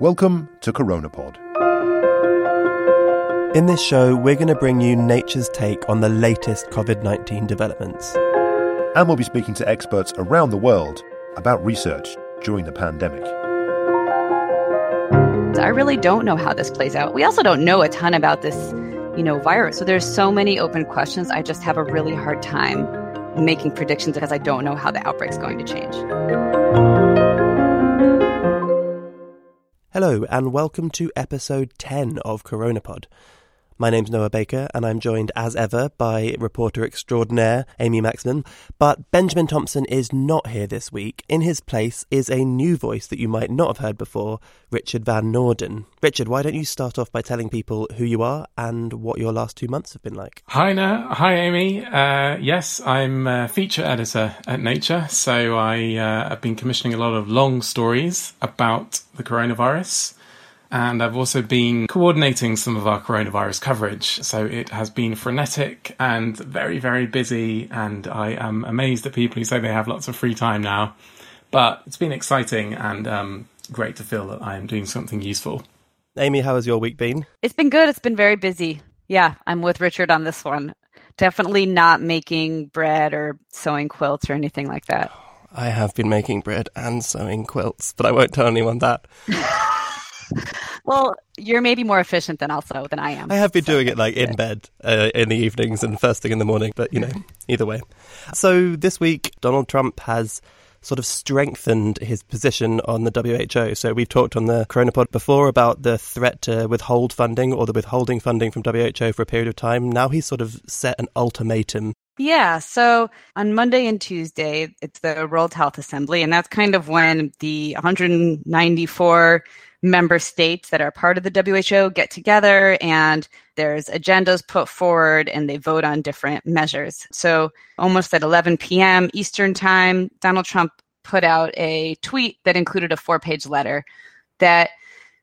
Welcome to Coronapod. In this show, we're going to bring you nature's take on the latest COVID 19 developments. And we'll be speaking to experts around the world about research during the pandemic. I really don't know how this plays out. We also don't know a ton about this, you know, virus. So there's so many open questions. I just have a really hard time making predictions because I don't know how the outbreak's going to change. Hello, and welcome to episode 10 of Coronapod. My name's Noah Baker, and I'm joined as ever by reporter extraordinaire Amy Maxmen. But Benjamin Thompson is not here this week. In his place is a new voice that you might not have heard before, Richard Van Noorden. Richard, why don't you start off by telling people who you are and what your last two months have been like? Hi, Noah. Hi, Amy. Uh, yes, I'm a feature editor at Nature, so I uh, have been commissioning a lot of long stories about the coronavirus and I've also been coordinating some of our coronavirus coverage. So it has been frenetic and very, very busy, and I am amazed at people who say they have lots of free time now. But it's been exciting and um, great to feel that I am doing something useful. Amy, how has your week been? It's been good. It's been very busy. Yeah, I'm with Richard on this one. Definitely not making bread or sewing quilts or anything like that. I have been making bread and sewing quilts, but I won't tell anyone that. well, you're maybe more efficient than also than I am. I have been so doing it like in bed uh, in the evenings and first thing in the morning, but you know, either way. So this week, Donald Trump has sort of strengthened his position on the WHO. So we've talked on the Coronapod before about the threat to withhold funding or the withholding funding from WHO for a period of time. Now he's sort of set an ultimatum yeah. So on Monday and Tuesday, it's the World Health Assembly, and that's kind of when the 194 member states that are part of the WHO get together and there's agendas put forward and they vote on different measures. So almost at 11 p.m. Eastern Time, Donald Trump put out a tweet that included a four page letter that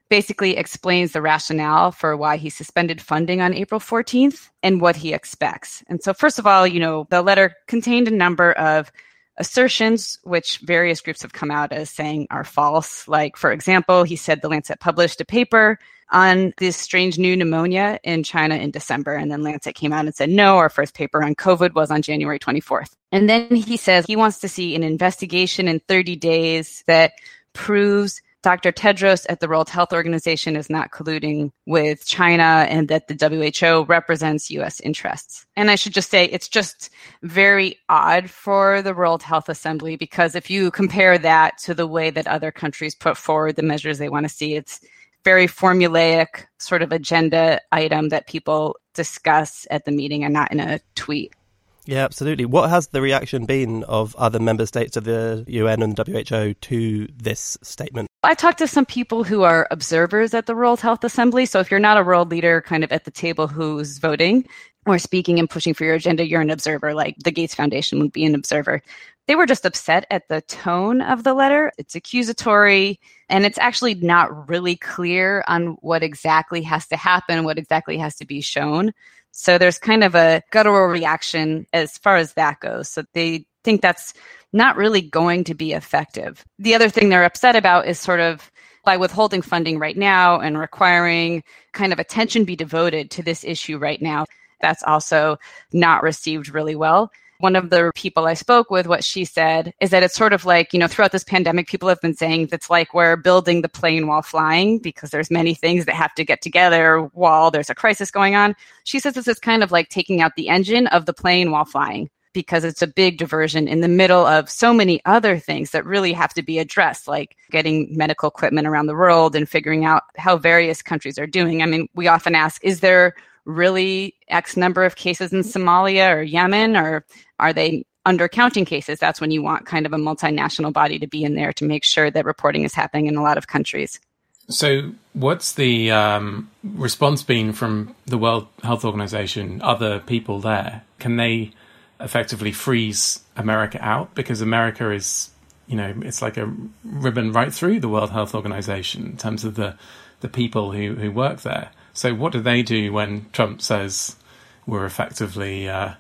basically explains the rationale for why he suspended funding on April 14th and what he expects. And so, first of all, you know, the letter contained a number of assertions, which various groups have come out as saying are false. Like, for example, he said the Lancet published a paper on this strange new pneumonia in China in December. And then Lancet came out and said, no, our first paper on COVID was on January 24th. And then he says he wants to see an investigation in 30 days that proves Dr. Tedros at the World Health Organization is not colluding with China and that the WHO represents US interests. And I should just say it's just very odd for the World Health Assembly because if you compare that to the way that other countries put forward the measures they want to see, it's very formulaic sort of agenda item that people discuss at the meeting and not in a tweet. Yeah, absolutely. What has the reaction been of other member states of the UN and WHO to this statement? I talked to some people who are observers at the World Health Assembly. So if you're not a world leader kind of at the table who's voting or speaking and pushing for your agenda, you're an observer, like the Gates Foundation would be an observer. They were just upset at the tone of the letter. It's accusatory and it's actually not really clear on what exactly has to happen, what exactly has to be shown. So there's kind of a guttural reaction as far as that goes. So they think that's not really going to be effective. The other thing they're upset about is sort of by withholding funding right now and requiring kind of attention be devoted to this issue right now. That's also not received really well one of the people I spoke with, what she said is that it's sort of like, you know, throughout this pandemic, people have been saying it's like we're building the plane while flying because there's many things that have to get together while there's a crisis going on. She says this is kind of like taking out the engine of the plane while flying because it's a big diversion in the middle of so many other things that really have to be addressed, like getting medical equipment around the world and figuring out how various countries are doing. I mean, we often ask, is there really X number of cases in Somalia or Yemen, or are they undercounting cases? That's when you want kind of a multinational body to be in there to make sure that reporting is happening in a lot of countries. So, what's the um, response been from the World Health Organization, other people there? Can they effectively freeze America out? Because America is, you know, it's like a ribbon right through the World Health Organization in terms of the, the people who, who work there. So, what do they do when Trump says we're effectively uh,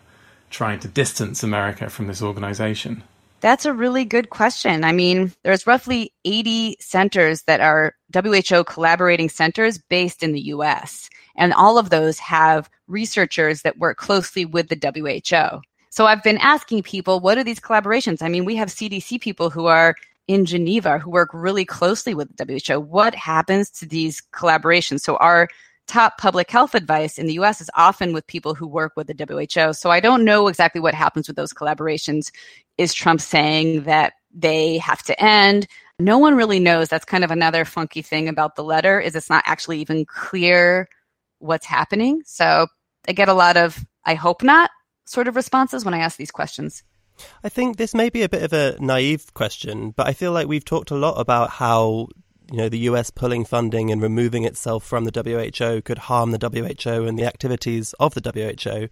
trying to distance America from this organization? That's a really good question. I mean, there's roughly 80 centers that are WHO collaborating centers based in the US. And all of those have researchers that work closely with the WHO. So I've been asking people, what are these collaborations? I mean, we have CDC people who are in Geneva who work really closely with the WHO. What happens to these collaborations? So our top public health advice in the US is often with people who work with the WHO. So I don't know exactly what happens with those collaborations. Is Trump saying that they have to end? No one really knows. That's kind of another funky thing about the letter is it's not actually even clear what's happening. So I get a lot of I hope not sort of responses when I ask these questions. I think this may be a bit of a naive question, but I feel like we've talked a lot about how you know, the US pulling funding and removing itself from the WHO could harm the WHO and the activities of the WHO.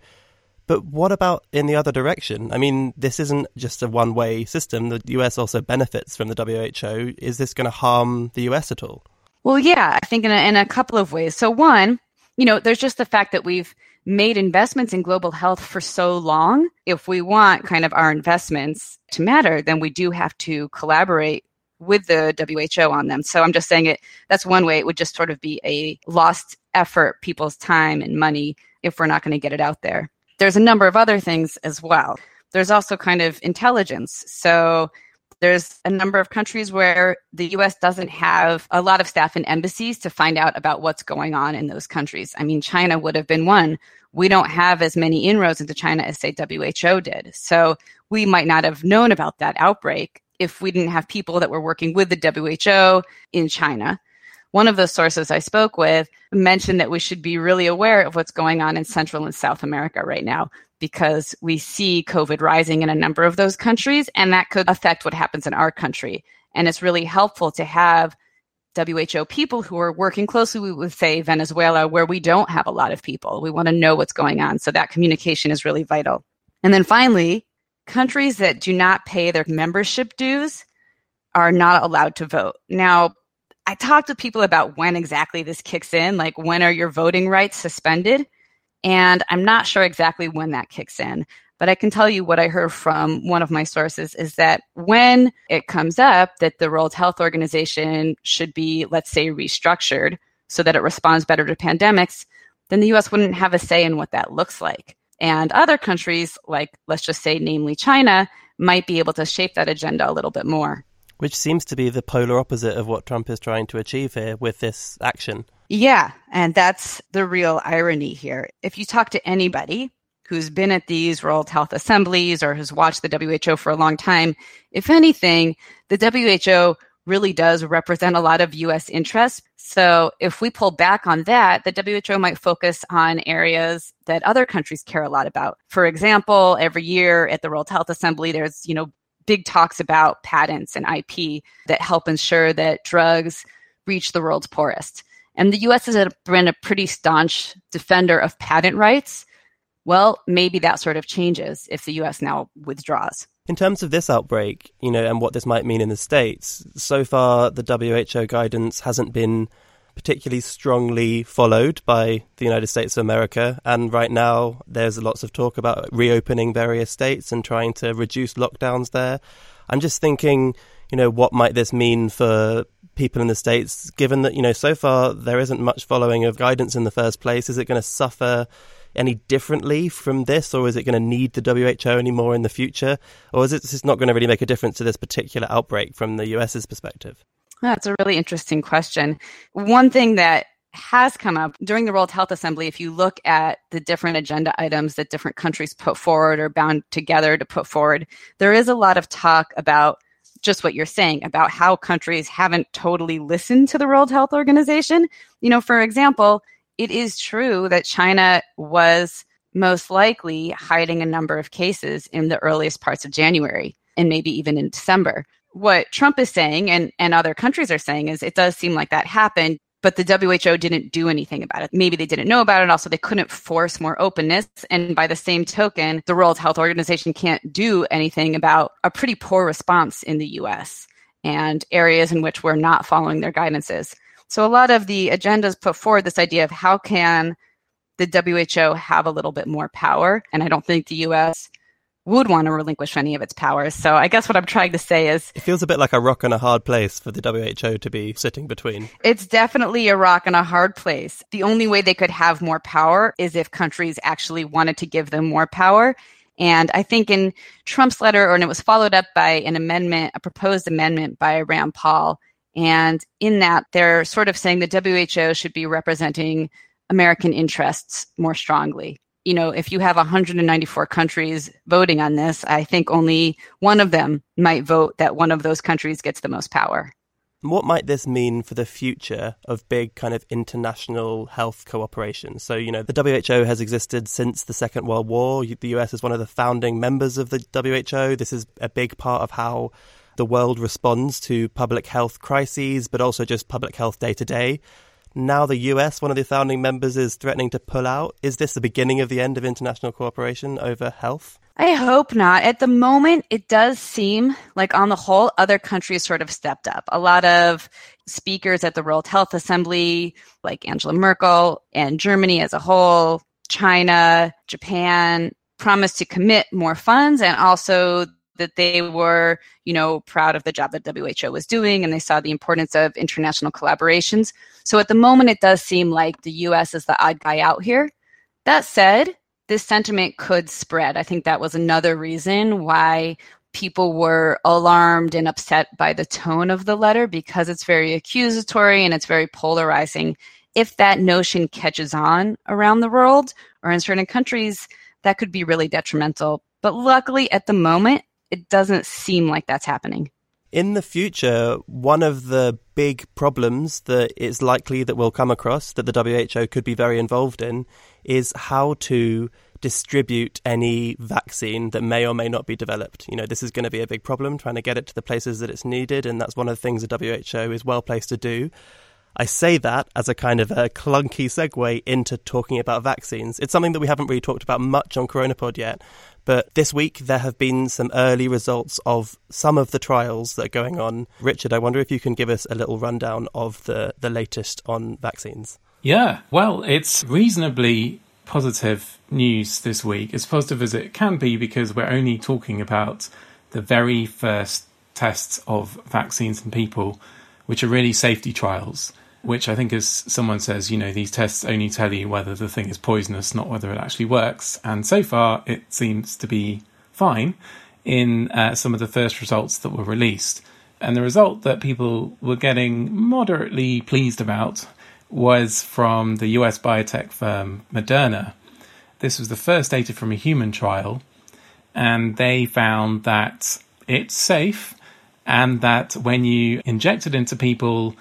But what about in the other direction? I mean, this isn't just a one way system. The US also benefits from the WHO. Is this going to harm the US at all? Well, yeah, I think in a, in a couple of ways. So, one, you know, there's just the fact that we've made investments in global health for so long. If we want kind of our investments to matter, then we do have to collaborate with the WHO on them. So I'm just saying it that's one way it would just sort of be a lost effort, people's time and money if we're not going to get it out there. There's a number of other things as well. There's also kind of intelligence. So there's a number of countries where the US doesn't have a lot of staff in embassies to find out about what's going on in those countries. I mean, China would have been one. We don't have as many inroads into China as, say, WHO did. So we might not have known about that outbreak if we didn't have people that were working with the WHO in China. One of the sources I spoke with mentioned that we should be really aware of what's going on in Central and South America right now because we see COVID rising in a number of those countries, and that could affect what happens in our country. And it's really helpful to have WHO people who are working closely with, say, Venezuela, where we don't have a lot of people. We want to know what's going on. So that communication is really vital. And then finally, countries that do not pay their membership dues are not allowed to vote. Now, I talked to people about when exactly this kicks in, like when are your voting rights suspended? And I'm not sure exactly when that kicks in, but I can tell you what I heard from one of my sources is that when it comes up that the World Health Organization should be, let's say, restructured so that it responds better to pandemics, then the US wouldn't have a say in what that looks like. And other countries, like let's just say, namely China, might be able to shape that agenda a little bit more. Which seems to be the polar opposite of what Trump is trying to achieve here with this action. Yeah, and that's the real irony here. If you talk to anybody who's been at these World Health Assemblies or has watched the WHO for a long time, if anything, the WHO really does represent a lot of US interests. So if we pull back on that, the WHO might focus on areas that other countries care a lot about. For example, every year at the World Health Assembly, there's, you know, big talks about patents and IP that help ensure that drugs reach the world's poorest. And the US has been a pretty staunch defender of patent rights. Well, maybe that sort of changes if the US now withdraws. In terms of this outbreak, you know, and what this might mean in the States, so far the WHO guidance hasn't been particularly strongly followed by the United States of America. And right now, there's lots of talk about reopening various states and trying to reduce lockdowns there. I'm just thinking, you know, what might this mean for people in the States, given that, you know, so far there isn't much following of guidance in the first place? Is it going to suffer any differently from this, or is it going to need the WHO anymore in the future? Or is it just not going to really make a difference to this particular outbreak from the US's perspective? That's a really interesting question. One thing that has come up during the World Health Assembly. If you look at the different agenda items that different countries put forward or bound together to put forward, there is a lot of talk about just what you're saying about how countries haven't totally listened to the World Health Organization. You know, for example, it is true that China was most likely hiding a number of cases in the earliest parts of January and maybe even in December. What Trump is saying and, and other countries are saying is it does seem like that happened, but the WHO didn't do anything about it. Maybe they didn't know about it. Also, they couldn't force more openness. And by the same token, the World Health Organization can't do anything about a pretty poor response in the US and areas in which we're not following their guidances. So a lot of the agendas put forward this idea of how can the WHO have a little bit more power. And I don't think the US would want to relinquish any of its powers. So I guess what I'm trying to say is it feels a bit like a rock and a hard place for the WHO to be sitting between. It's definitely a rock and a hard place. The only way they could have more power is if countries actually wanted to give them more power. And I think in Trump's letter, or and it was followed up by an amendment, a proposed amendment by Rand Paul. And in that, they're sort of saying the WHO should be representing American interests more strongly you know, if you have 194 countries voting on this, I think only one of them might vote that one of those countries gets the most power. What might this mean for the future of big kind of international health cooperation? So, you know, the WHO has existed since the Second World War. The US is one of the founding members of the WHO. This is a big part of how the world responds to public health crises, but also just public health day to day now the US, one of the founding members, is threatening to pull out. Is this the beginning of the end of international cooperation over health? I hope not. At the moment, it does seem like, on the whole, other countries sort of stepped up. A lot of speakers at the World Health Assembly, like Angela Merkel and Germany as a whole, China, Japan, promised to commit more funds and also that they were, you know, proud of the job that WHO was doing and they saw the importance of international collaborations. So at the moment, it does seem like the US is the odd guy out here. That said, this sentiment could spread. I think that was another reason why people were alarmed and upset by the tone of the letter because it's very accusatory and it's very polarizing. If that notion catches on around the world or in certain countries, that could be really detrimental. But luckily, at the moment, it doesn't seem like that's happening. In the future, one of the big problems that it's likely that we'll come across that the WHO could be very involved in is how to distribute any vaccine that may or may not be developed. You know, this is going to be a big problem trying to get it to the places that it's needed, and that's one of the things the WHO is well placed to do. I say that as a kind of a clunky segue into talking about vaccines. It's something that we haven't really talked about much on CoronaPod yet, but this week, there have been some early results of some of the trials that are going on. Richard, I wonder if you can give us a little rundown of the, the latest on vaccines. Yeah, well, it's reasonably positive news this week, as positive as it can be, because we're only talking about the very first tests of vaccines in people, which are really safety trials which I think, as someone says, you know, these tests only tell you whether the thing is poisonous, not whether it actually works. And so far, it seems to be fine in uh, some of the first results that were released. And the result that people were getting moderately pleased about was from the US biotech firm Moderna. This was the first data from a human trial, and they found that it's safe and that when you inject it into people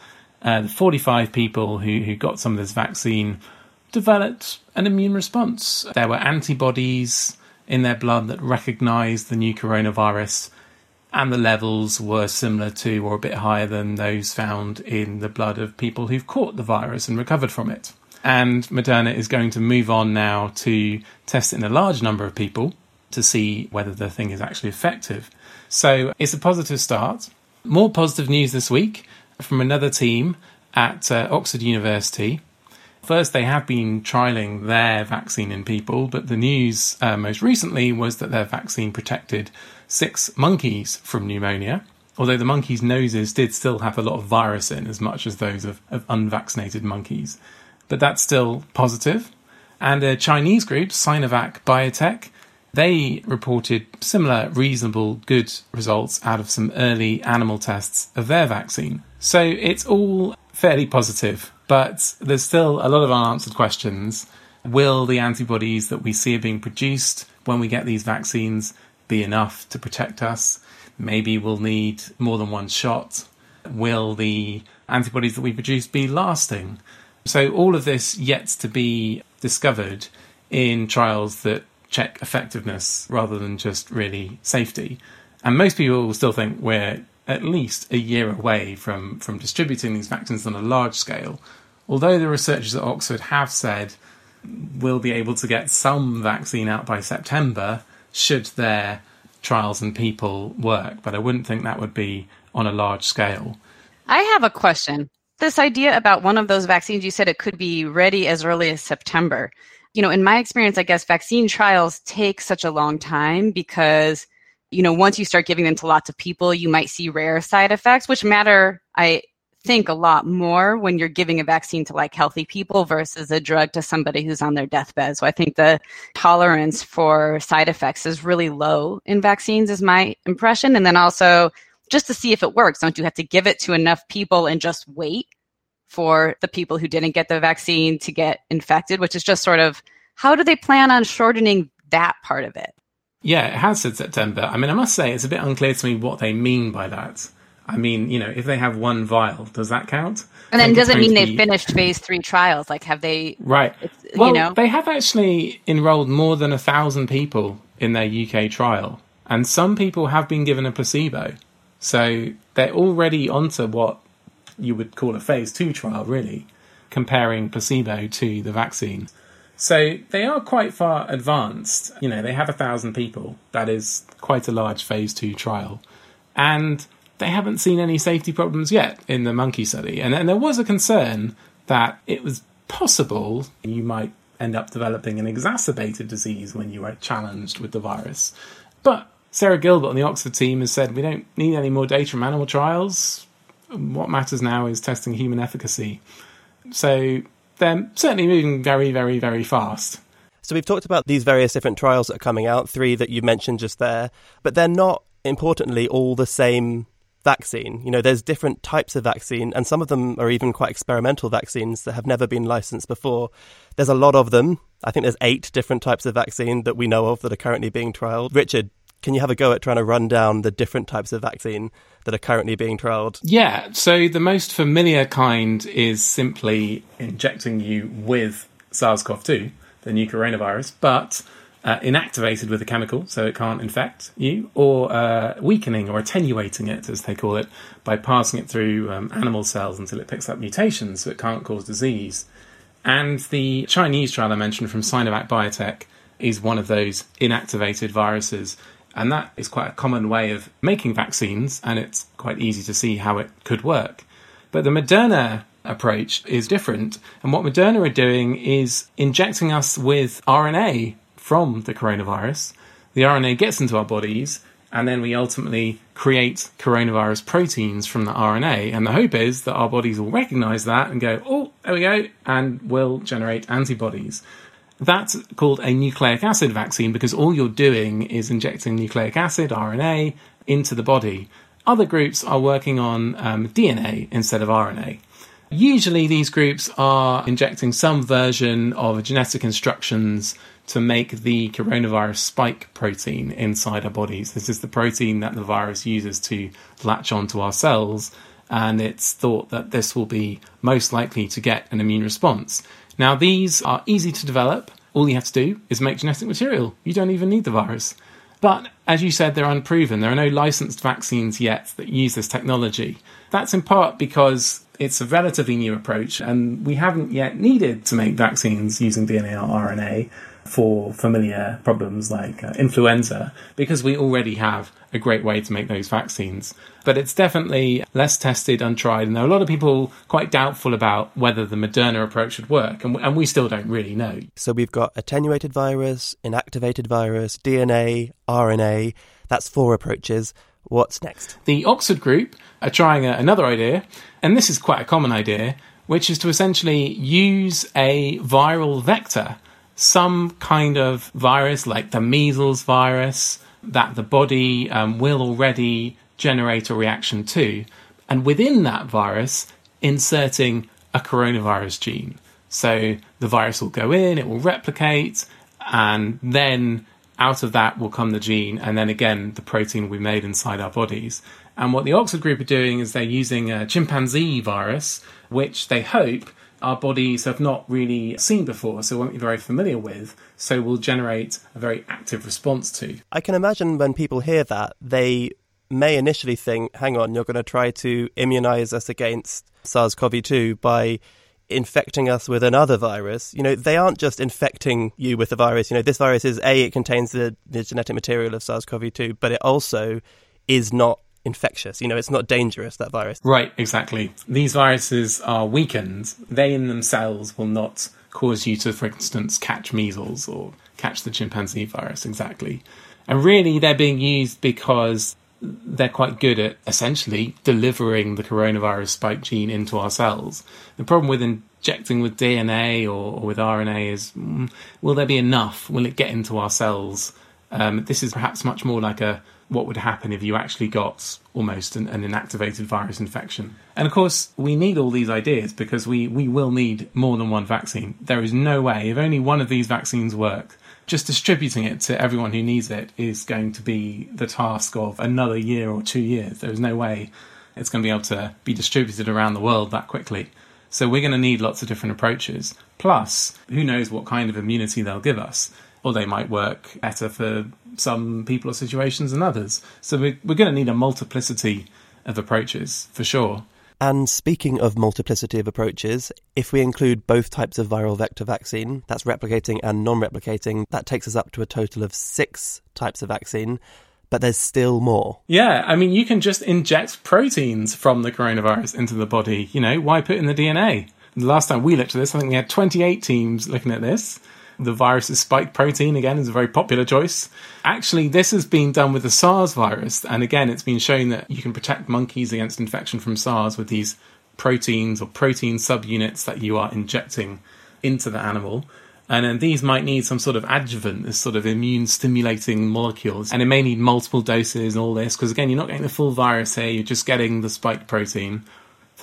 uh, the 45 people who, who got some of this vaccine developed an immune response. There were antibodies in their blood that recognized the new coronavirus, and the levels were similar to or a bit higher than those found in the blood of people who've caught the virus and recovered from it. And Moderna is going to move on now to test in a large number of people to see whether the thing is actually effective. So it's a positive start. More positive news this week from another team at uh, Oxford University. First, they have been trialing their vaccine in people, but the news uh, most recently was that their vaccine protected six monkeys from pneumonia, although the monkeys' noses did still have a lot of virus in, as much as those of, of unvaccinated monkeys. But that's still positive. And a Chinese group, Sinovac Biotech, they reported similar reasonable good results out of some early animal tests of their vaccine. So it's all fairly positive, but there's still a lot of unanswered questions. Will the antibodies that we see are being produced when we get these vaccines be enough to protect us? Maybe we'll need more than one shot. Will the antibodies that we produce be lasting? So, all of this yet to be discovered in trials that check effectiveness rather than just really safety. And most people will still think we're at least a year away from, from distributing these vaccines on a large scale. Although the researchers at Oxford have said we'll be able to get some vaccine out by September, should their trials and people work. But I wouldn't think that would be on a large scale. I have a question. This idea about one of those vaccines, you said it could be ready as early as September. You know, in my experience, I guess vaccine trials take such a long time because, you know, once you start giving them to lots of people, you might see rare side effects, which matter, I think, a lot more when you're giving a vaccine to like healthy people versus a drug to somebody who's on their deathbed. So I think the tolerance for side effects is really low in vaccines, is my impression. And then also, just to see if it works. Don't you have to give it to enough people and just wait for the people who didn't get the vaccine to get infected, which is just sort of how do they plan on shortening that part of it? Yeah, it has said September. I mean, I must say it's a bit unclear to me what they mean by that. I mean, you know, if they have one vial, does that count? And then does it mean they've be... finished phase three trials? Like, have they? Right. Well, you know? they have actually enrolled more than a thousand people in their UK trial, and some people have been given a placebo. So they're already onto what you would call a phase two trial, really, comparing placebo to the vaccine. So they are quite far advanced. You know, they have a thousand people. That is quite a large phase two trial. And they haven't seen any safety problems yet in the monkey study. And, and there was a concern that it was possible you might end up developing an exacerbated disease when you are challenged with the virus. But Sarah Gilbert on the Oxford team has said we don't need any more data from animal trials. What matters now is testing human efficacy. So they're certainly moving very, very, very fast. So we've talked about these various different trials that are coming out, three that you mentioned just there, but they're not, importantly, all the same vaccine. You know, there's different types of vaccine, and some of them are even quite experimental vaccines that have never been licensed before. There's a lot of them. I think there's eight different types of vaccine that we know of that are currently being trialed. Richard, can you have a go at trying to run down the different types of vaccine that are currently being trialled? Yeah, so the most familiar kind is simply injecting you with SARS CoV 2, the new coronavirus, but uh, inactivated with a chemical so it can't infect you, or uh, weakening or attenuating it, as they call it, by passing it through um, animal cells until it picks up mutations so it can't cause disease. And the Chinese trial I mentioned from Sinovac Biotech is one of those inactivated viruses and that is quite a common way of making vaccines, and it's quite easy to see how it could work. But the Moderna approach is different. And what Moderna are doing is injecting us with RNA from the coronavirus. The RNA gets into our bodies, and then we ultimately create coronavirus proteins from the RNA. And the hope is that our bodies will recognize that and go, oh, there we go, and will generate antibodies. That's called a nucleic acid vaccine because all you're doing is injecting nucleic acid, RNA, into the body. Other groups are working on um, DNA instead of RNA. Usually, these groups are injecting some version of genetic instructions to make the coronavirus spike protein inside our bodies. This is the protein that the virus uses to latch onto our cells, and it's thought that this will be most likely to get an immune response. Now, these are easy to develop. All you have to do is make genetic material. You don't even need the virus. But as you said, they're unproven. There are no licensed vaccines yet that use this technology. That's in part because it's a relatively new approach, and we haven't yet needed to make vaccines using DNA or RNA. For familiar problems like uh, influenza because we already have a great way to make those vaccines. But it's definitely less tested, untried, and there are a lot of people quite doubtful about whether the Moderna approach would work, and, and we still don't really know. So we've got attenuated virus, inactivated virus, DNA, RNA. That's four approaches. What's next? The Oxford group are trying a, another idea, and this is quite a common idea, which is to essentially use a viral vector some kind of virus like the measles virus that the body um, will already generate a reaction to, and within that virus, inserting a coronavirus gene. So the virus will go in, it will replicate, and then out of that will come the gene, and then again, the protein will be made inside our bodies. And what the Oxford group are doing is they're using a chimpanzee virus, which they hope our bodies have not really seen before, so won't be very familiar with, so will generate a very active response to. I can imagine when people hear that, they may initially think, hang on, you're going to try to immunize us against SARS CoV 2 by infecting us with another virus. You know, they aren't just infecting you with the virus. You know, this virus is A, it contains the, the genetic material of SARS CoV 2, but it also is not infectious. You know, it's not dangerous, that virus. Right, exactly. These viruses are weakened. They in themselves will not cause you to, for instance, catch measles or catch the chimpanzee virus, exactly. And really, they're being used because they're quite good at essentially delivering the coronavirus spike gene into our cells. The problem with injecting with DNA or, or with RNA is mm, will there be enough? Will it get into our cells? Um, this is perhaps much more like a what would happen if you actually got almost an, an, inactivated virus infection. And of course, we need all these ideas because we, we will need more than one vaccine. There is no way, if only one of these vaccines work, just distributing it to everyone who needs it is going to be the task of another year or two years. There's no way it's going to be able to be distributed around the world that quickly. So we're going to need lots of different approaches. Plus, who knows what kind of immunity they'll give us or they might work better for some people or situations than others. So we're, we're going to need a multiplicity of approaches for sure. And speaking of multiplicity of approaches, if we include both types of viral vector vaccine, that's replicating and non replicating, that takes us up to a total of six types of vaccine. But there's still more. Yeah, I mean, you can just inject proteins from the coronavirus into the body. You know, why put in the DNA? The last time we looked at this, I think we had 28 teams looking at this. The virus's spike protein, again, is a very popular choice. Actually, this has been done with the SARS virus, and again, it's been shown that you can protect monkeys against infection from SARS with these proteins or protein subunits that you are injecting into the animal. And then these might need some sort of adjuvant, this sort of immune stimulating molecules. And it may need multiple doses and all this, because again, you're not getting the full virus here, you're just getting the spike protein.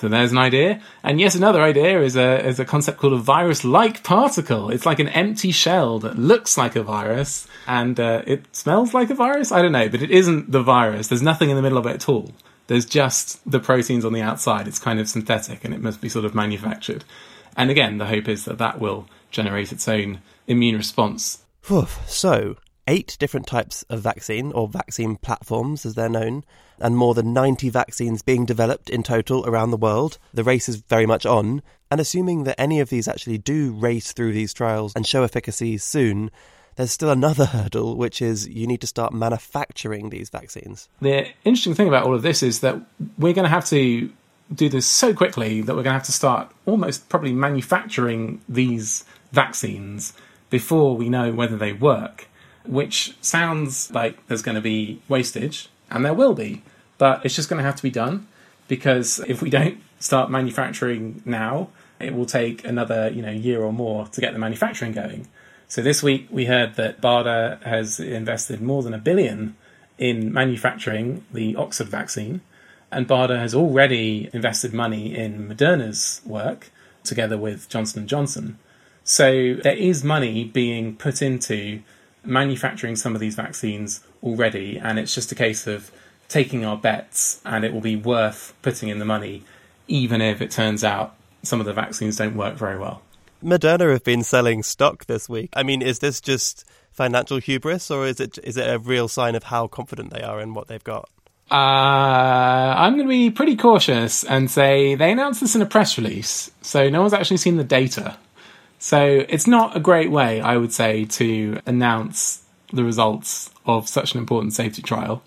So there's an idea. And yes, another idea is a, is a concept called a virus-like particle. It's like an empty shell that looks like a virus and uh, it smells like a virus. I don't know, but it isn't the virus. There's nothing in the middle of it at all. There's just the proteins on the outside. It's kind of synthetic and it must be sort of manufactured. And again, the hope is that that will generate its own immune response. So, eight different types of vaccine, or vaccine platforms as they're known, and more than 90 vaccines being developed in total around the world. The race is very much on, and assuming that any of these actually do race through these trials and show efficacy soon, there's still another hurdle, which is you need to start manufacturing these vaccines. The interesting thing about all of this is that we're going to have to do this so quickly that we're going to have to start almost probably manufacturing these vaccines before we know whether they work which sounds like there's going to be wastage, and there will be, but it's just going to have to be done because if we don't start manufacturing now, it will take another you know year or more to get the manufacturing going. So this week we heard that BARDA has invested more than a billion in manufacturing the Oxford vaccine, and BARDA has already invested money in Moderna's work together with Johnson and Johnson. So there is money being put into manufacturing some of these vaccines already, and it's just a case of taking our bets, and it will be worth putting in the money, even if it turns out some of the vaccines don't work very well. Moderna have been selling stock this week. I mean, is this just financial hubris, or is it is it a real sign of how confident they are in what they've got? Uh, I'm going to be pretty cautious and say they announced this in a press release, so no one's actually seen the data. So it's not a great way, I would say, to announce the results of such an important safety trial.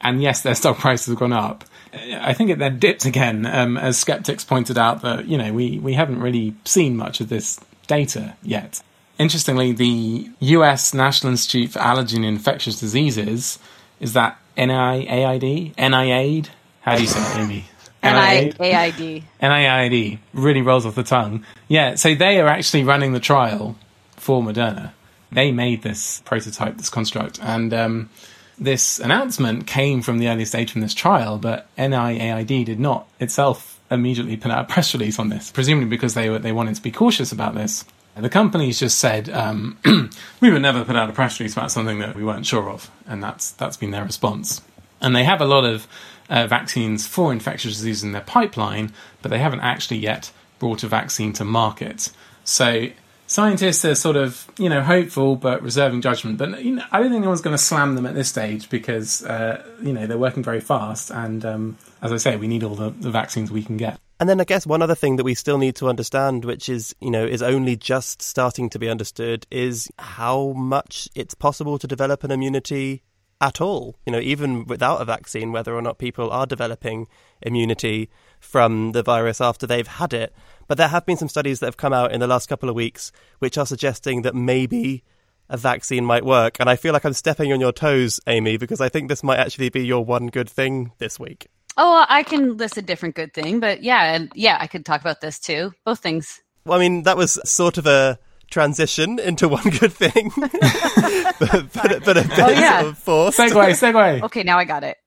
And yes, their stock prices have gone up. I think it then dipped again, um, as skeptics pointed out that, you know, we, we haven't really seen much of this data yet. Interestingly, the US National Institute for Allergy and Infectious Diseases is that NIAID? NIAID? How do you say it, Amy? NIAID. NIAID really rolls off the tongue. Yeah, so they are actually running the trial for Moderna. They made this prototype, this construct, and um, this announcement came from the early stage from this trial, but NIAID did not itself immediately put out a press release on this, presumably because they were they wanted to be cautious about this. The companies just said um, we would never put out a press release about something that we weren't sure of, and that's that's been their response. And they have a lot of uh, vaccines for infectious disease in their pipeline, but they haven't actually yet brought a vaccine to market. So scientists are sort of you know hopeful but reserving judgment. But you know, I don't think anyone's going to slam them at this stage because uh, you know they're working very fast, and um, as I say, we need all the, the vaccines we can get. And then I guess one other thing that we still need to understand, which is, you know, is only just starting to be understood, is how much it's possible to develop an immunity at all. You know, even without a vaccine, whether or not people are developing immunity from the virus after they've had it. But there have been some studies that have come out in the last couple of weeks which are suggesting that maybe a vaccine might work. And I feel like I'm stepping on your toes, Amy, because I think this might actually be your one good thing this week. Oh, I can list a different good thing, but yeah, and yeah, I could talk about this too. Both things. Well, I mean, that was sort of a transition into one good thing, but, but, but a oh, bit oh, yeah. sort of forced. Segue, segue. Okay, now I got it.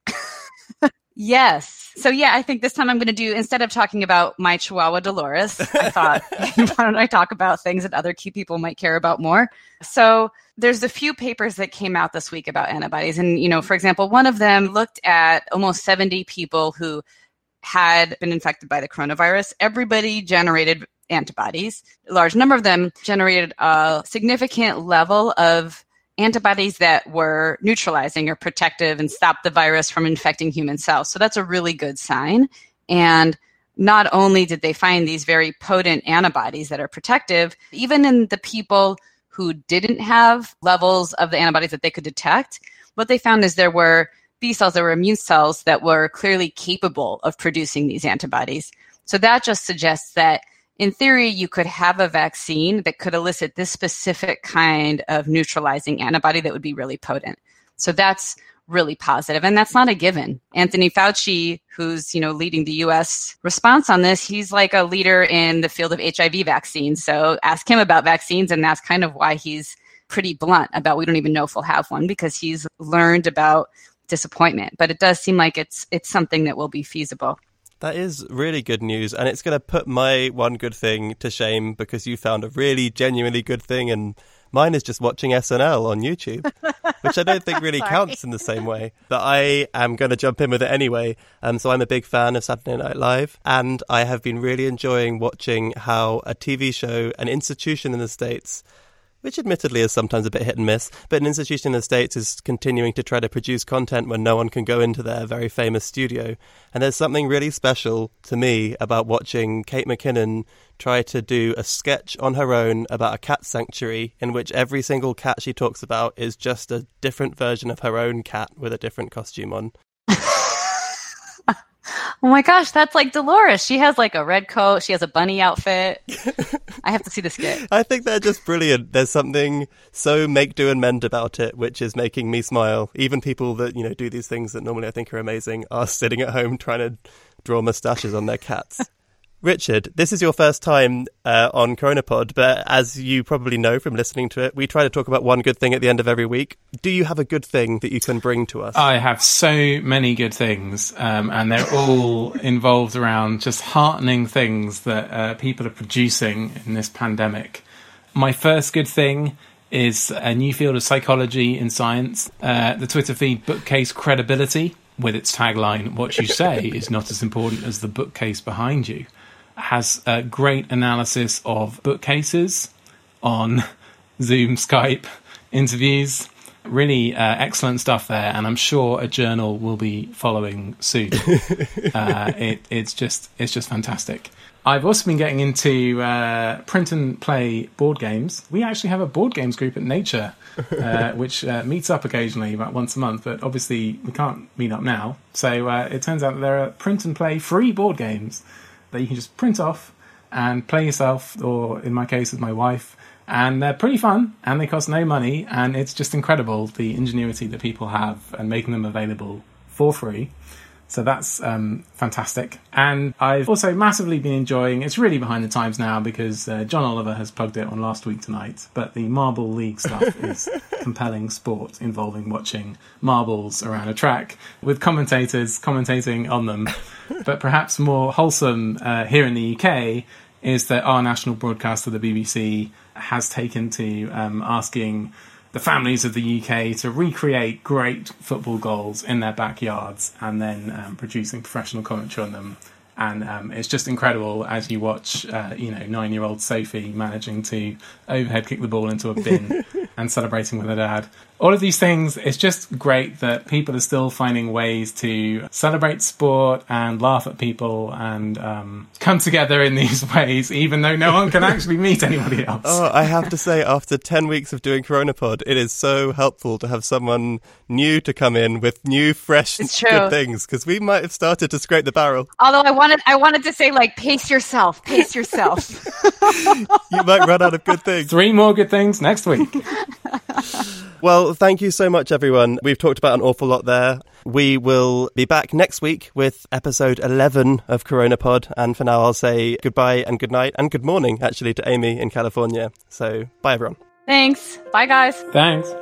yes. So yeah, I think this time I'm going to do instead of talking about my Chihuahua Dolores, I thought why don't I talk about things that other key people might care about more? So there's a few papers that came out this week about antibodies. And, you know, for example, one of them looked at almost 70 people who had been infected by the coronavirus. Everybody generated antibodies. A large number of them generated a significant level of antibodies that were neutralizing or protective and stopped the virus from infecting human cells. So that's a really good sign. And not only did they find these very potent antibodies that are protective, even in the people who didn't have levels of the antibodies that they could detect, what they found is there were B cells, there were immune cells that were clearly capable of producing these antibodies. So that just suggests that in theory, you could have a vaccine that could elicit this specific kind of neutralizing antibody that would be really potent. So that's really positive and that's not a given. Anthony fauci who's you know leading the us response on this he's like a leader in the field of hiv vaccines. So ask him about vaccines and that's kind of why he's pretty blunt about we don't even know if we'll have one because he's learned about disappointment. But it does seem like it's it's something that will be feasible that is really good news, and it's going to put my one good thing to shame because you found a really genuinely good thing, and Mine is just watching SNL on YouTube, which I don't think really counts in the same way. But I am going to jump in with it anyway. Um, so I'm a big fan of Saturday Night Live, and I have been really enjoying watching how a TV show, an institution in the States, which admittedly is sometimes a bit hit and miss, but an institution in the States is continuing to try to produce content when no one can go into their very famous studio. And there's something really special to me about watching Kate McKinnon try to do a sketch on her own about a cat sanctuary in which every single cat she talks about is just a different version of her own cat with a different costume on. Oh my gosh, that's like Dolores. She has like a red coat. She has a bunny outfit. I have to see the skit. I think they're just brilliant. There's something so make do and mend about it, which is making me smile. Even people that you know do these things that normally I think are amazing are sitting at home trying to draw mustaches on their cats. Richard, this is your first time uh, on CoronaPod, but as you probably know from listening to it, we try to talk about one good thing at the end of every week. Do you have a good thing that you can bring to us? I have so many good things, um, and they're all involved around just heartening things that uh, people are producing in this pandemic. My first good thing is a new field of psychology in science, uh, the Twitter feed Bookcase Credibility, with its tagline, What you say is not as important as the bookcase behind you has a great analysis of bookcases on Zoom, Skype interviews. Really uh, excellent stuff there, and I'm sure a journal will be following soon. uh, it, it's just it's just fantastic. I've also been getting into uh, print and play board games. We actually have a board games group at Nature, uh, which uh, meets up occasionally, about once a month. But obviously, we can't meet up now. So uh, it turns out there are print and play free board games that you can just print off and play yourself, or in my case, with my wife. And they're pretty fun, and they cost no money, and it's just incredible the ingenuity that people have and making them available for free. So that's um, fantastic. And I've also massively been enjoying, it's really behind the times now because uh, John Oliver has plugged it on last week tonight, but the Marble League stuff is compelling sport involving watching marbles around a track with commentators commentating on them. but perhaps more wholesome uh, here in the UK is that our national broadcaster, the BBC, has taken to um, asking the families of the UK to recreate great football goals in their backyards and then um, producing professional commentary on them. And um, it's just incredible as you watch, uh, you know, nine-year-old Sophie managing to overhead kick the ball into a bin and celebrating with her dad all of these things, it's just great that people are still finding ways to celebrate sport and laugh at people and um, come together in these ways, even though no one can actually meet anybody else. Oh, I have to say, after 10 weeks of doing CoronaPod, it is so helpful to have someone new to come in with new, fresh, good things, because we might have started to scrape the barrel. Although I wanted, I wanted to say, like, pace yourself, pace yourself. you might run out of good things. Three more good things next week. Well, thank you so much, everyone. We've talked about an awful lot there. We will be back next week with episode 11 of Corona Pod. And for now, I'll say goodbye and good night and good morning, actually, to Amy in California. So, bye, everyone. Thanks. Bye, guys. Thanks.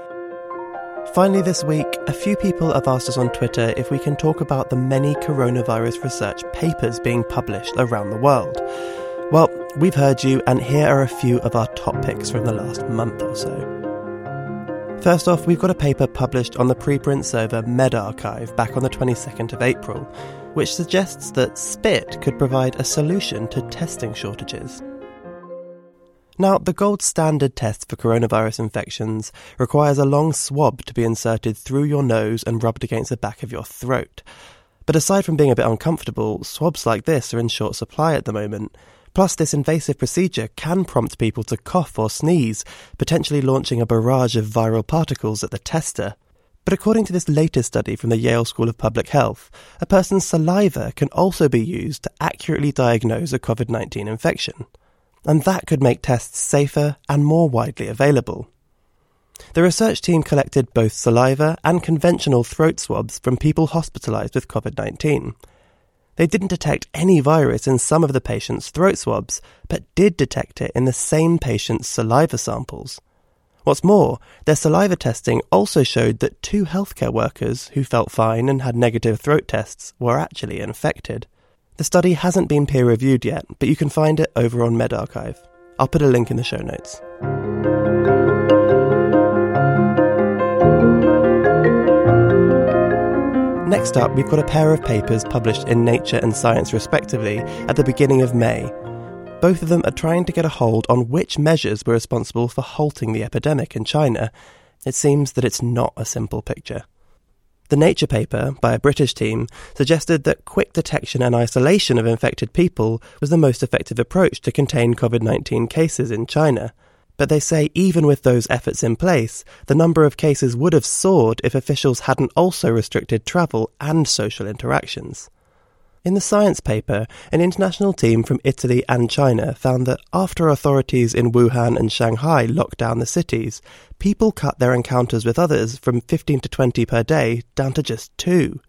Finally, this week, a few people have asked us on Twitter if we can talk about the many coronavirus research papers being published around the world. Well, we've heard you, and here are a few of our top picks from the last month or so. First off, we've got a paper published on the preprint server medRxiv back on the 22nd of April, which suggests that spit could provide a solution to testing shortages. Now, the gold standard test for coronavirus infections requires a long swab to be inserted through your nose and rubbed against the back of your throat. But aside from being a bit uncomfortable, swabs like this are in short supply at the moment, Plus, this invasive procedure can prompt people to cough or sneeze, potentially launching a barrage of viral particles at the tester. But according to this latest study from the Yale School of Public Health, a person's saliva can also be used to accurately diagnose a COVID 19 infection. And that could make tests safer and more widely available. The research team collected both saliva and conventional throat swabs from people hospitalized with COVID 19 they didn't detect any virus in some of the patients' throat swabs, but did detect it in the same patient's saliva samples. What's more, their saliva testing also showed that two healthcare workers who felt fine and had negative throat tests were actually infected. The study hasn't been peer reviewed yet, but you can find it over on medRxiv. I'll put a link in the show notes. Next up, we've got a pair of papers published in Nature and Science, respectively, at the beginning of May. Both of them are trying to get a hold on which measures were responsible for halting the epidemic in China. It seems that it's not a simple picture. The Nature paper, by a British team, suggested that quick detection and isolation of infected people was the most effective approach to contain COVID 19 cases in China. But they say even with those efforts in place, the number of cases would have soared if officials hadn't also restricted travel and social interactions. In the science paper, an international team from Italy and China found that after authorities in Wuhan and Shanghai locked down the cities, people cut their encounters with others from 15 to 20 per day down to just two.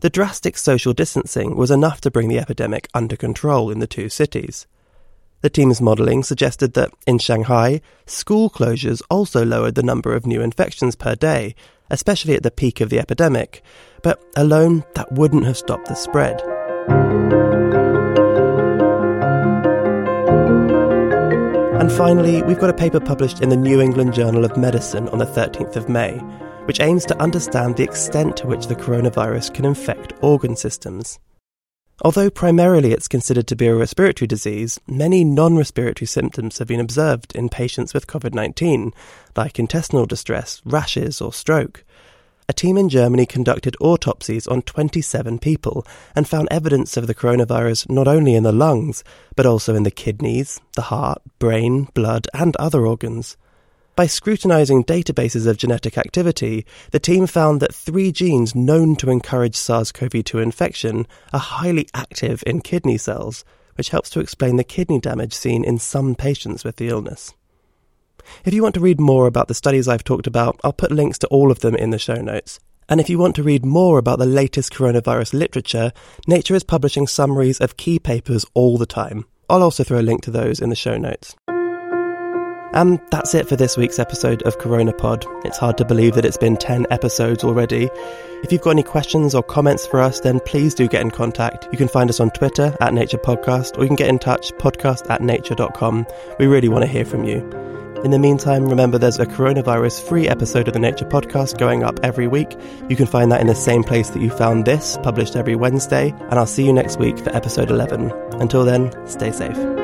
The drastic social distancing was enough to bring the epidemic under control in the two cities. The team's modelling suggested that, in Shanghai, school closures also lowered the number of new infections per day, especially at the peak of the epidemic, but alone that wouldn't have stopped the spread. And finally, we've got a paper published in the New England Journal of Medicine on the 13th of May, which aims to understand the extent to which the coronavirus can infect organ systems. Although primarily it's considered to be a respiratory disease, many non respiratory symptoms have been observed in patients with COVID 19, like intestinal distress, rashes, or stroke. a team in Germany conducted autopsies on 27 people and found evidence of the coronavirus not only in the lungs, but also in the kidneys, the heart, brain, blood, and other organs. By scrutinizing databases of genetic activity, the team found that three genes known to encourage SARS CoV 2 infection are highly active in kidney cells, which helps to explain the kidney damage seen in some patients with the illness. If you want to read more about the studies I've talked about, I'll put links to all of them in the show notes. And if you want to read more about the latest coronavirus literature, Nature is publishing summaries of key papers all the time. I'll also throw a link to those in the show notes. And that's it for this week's episode of CoronaPod. It's hard to believe that it's been 10 episodes already. If you've got any questions or comments for us, then please do get in contact. You can find us on Twitter at Nature Podcast, or you can get in touch podcast at nature.com. We really want to hear from you. In the meantime, remember there's a coronavirus free episode of the Nature Podcast going up every week. You can find that in the same place that you found this, published every Wednesday, and I'll see you next week for episode 11. Until then, stay safe.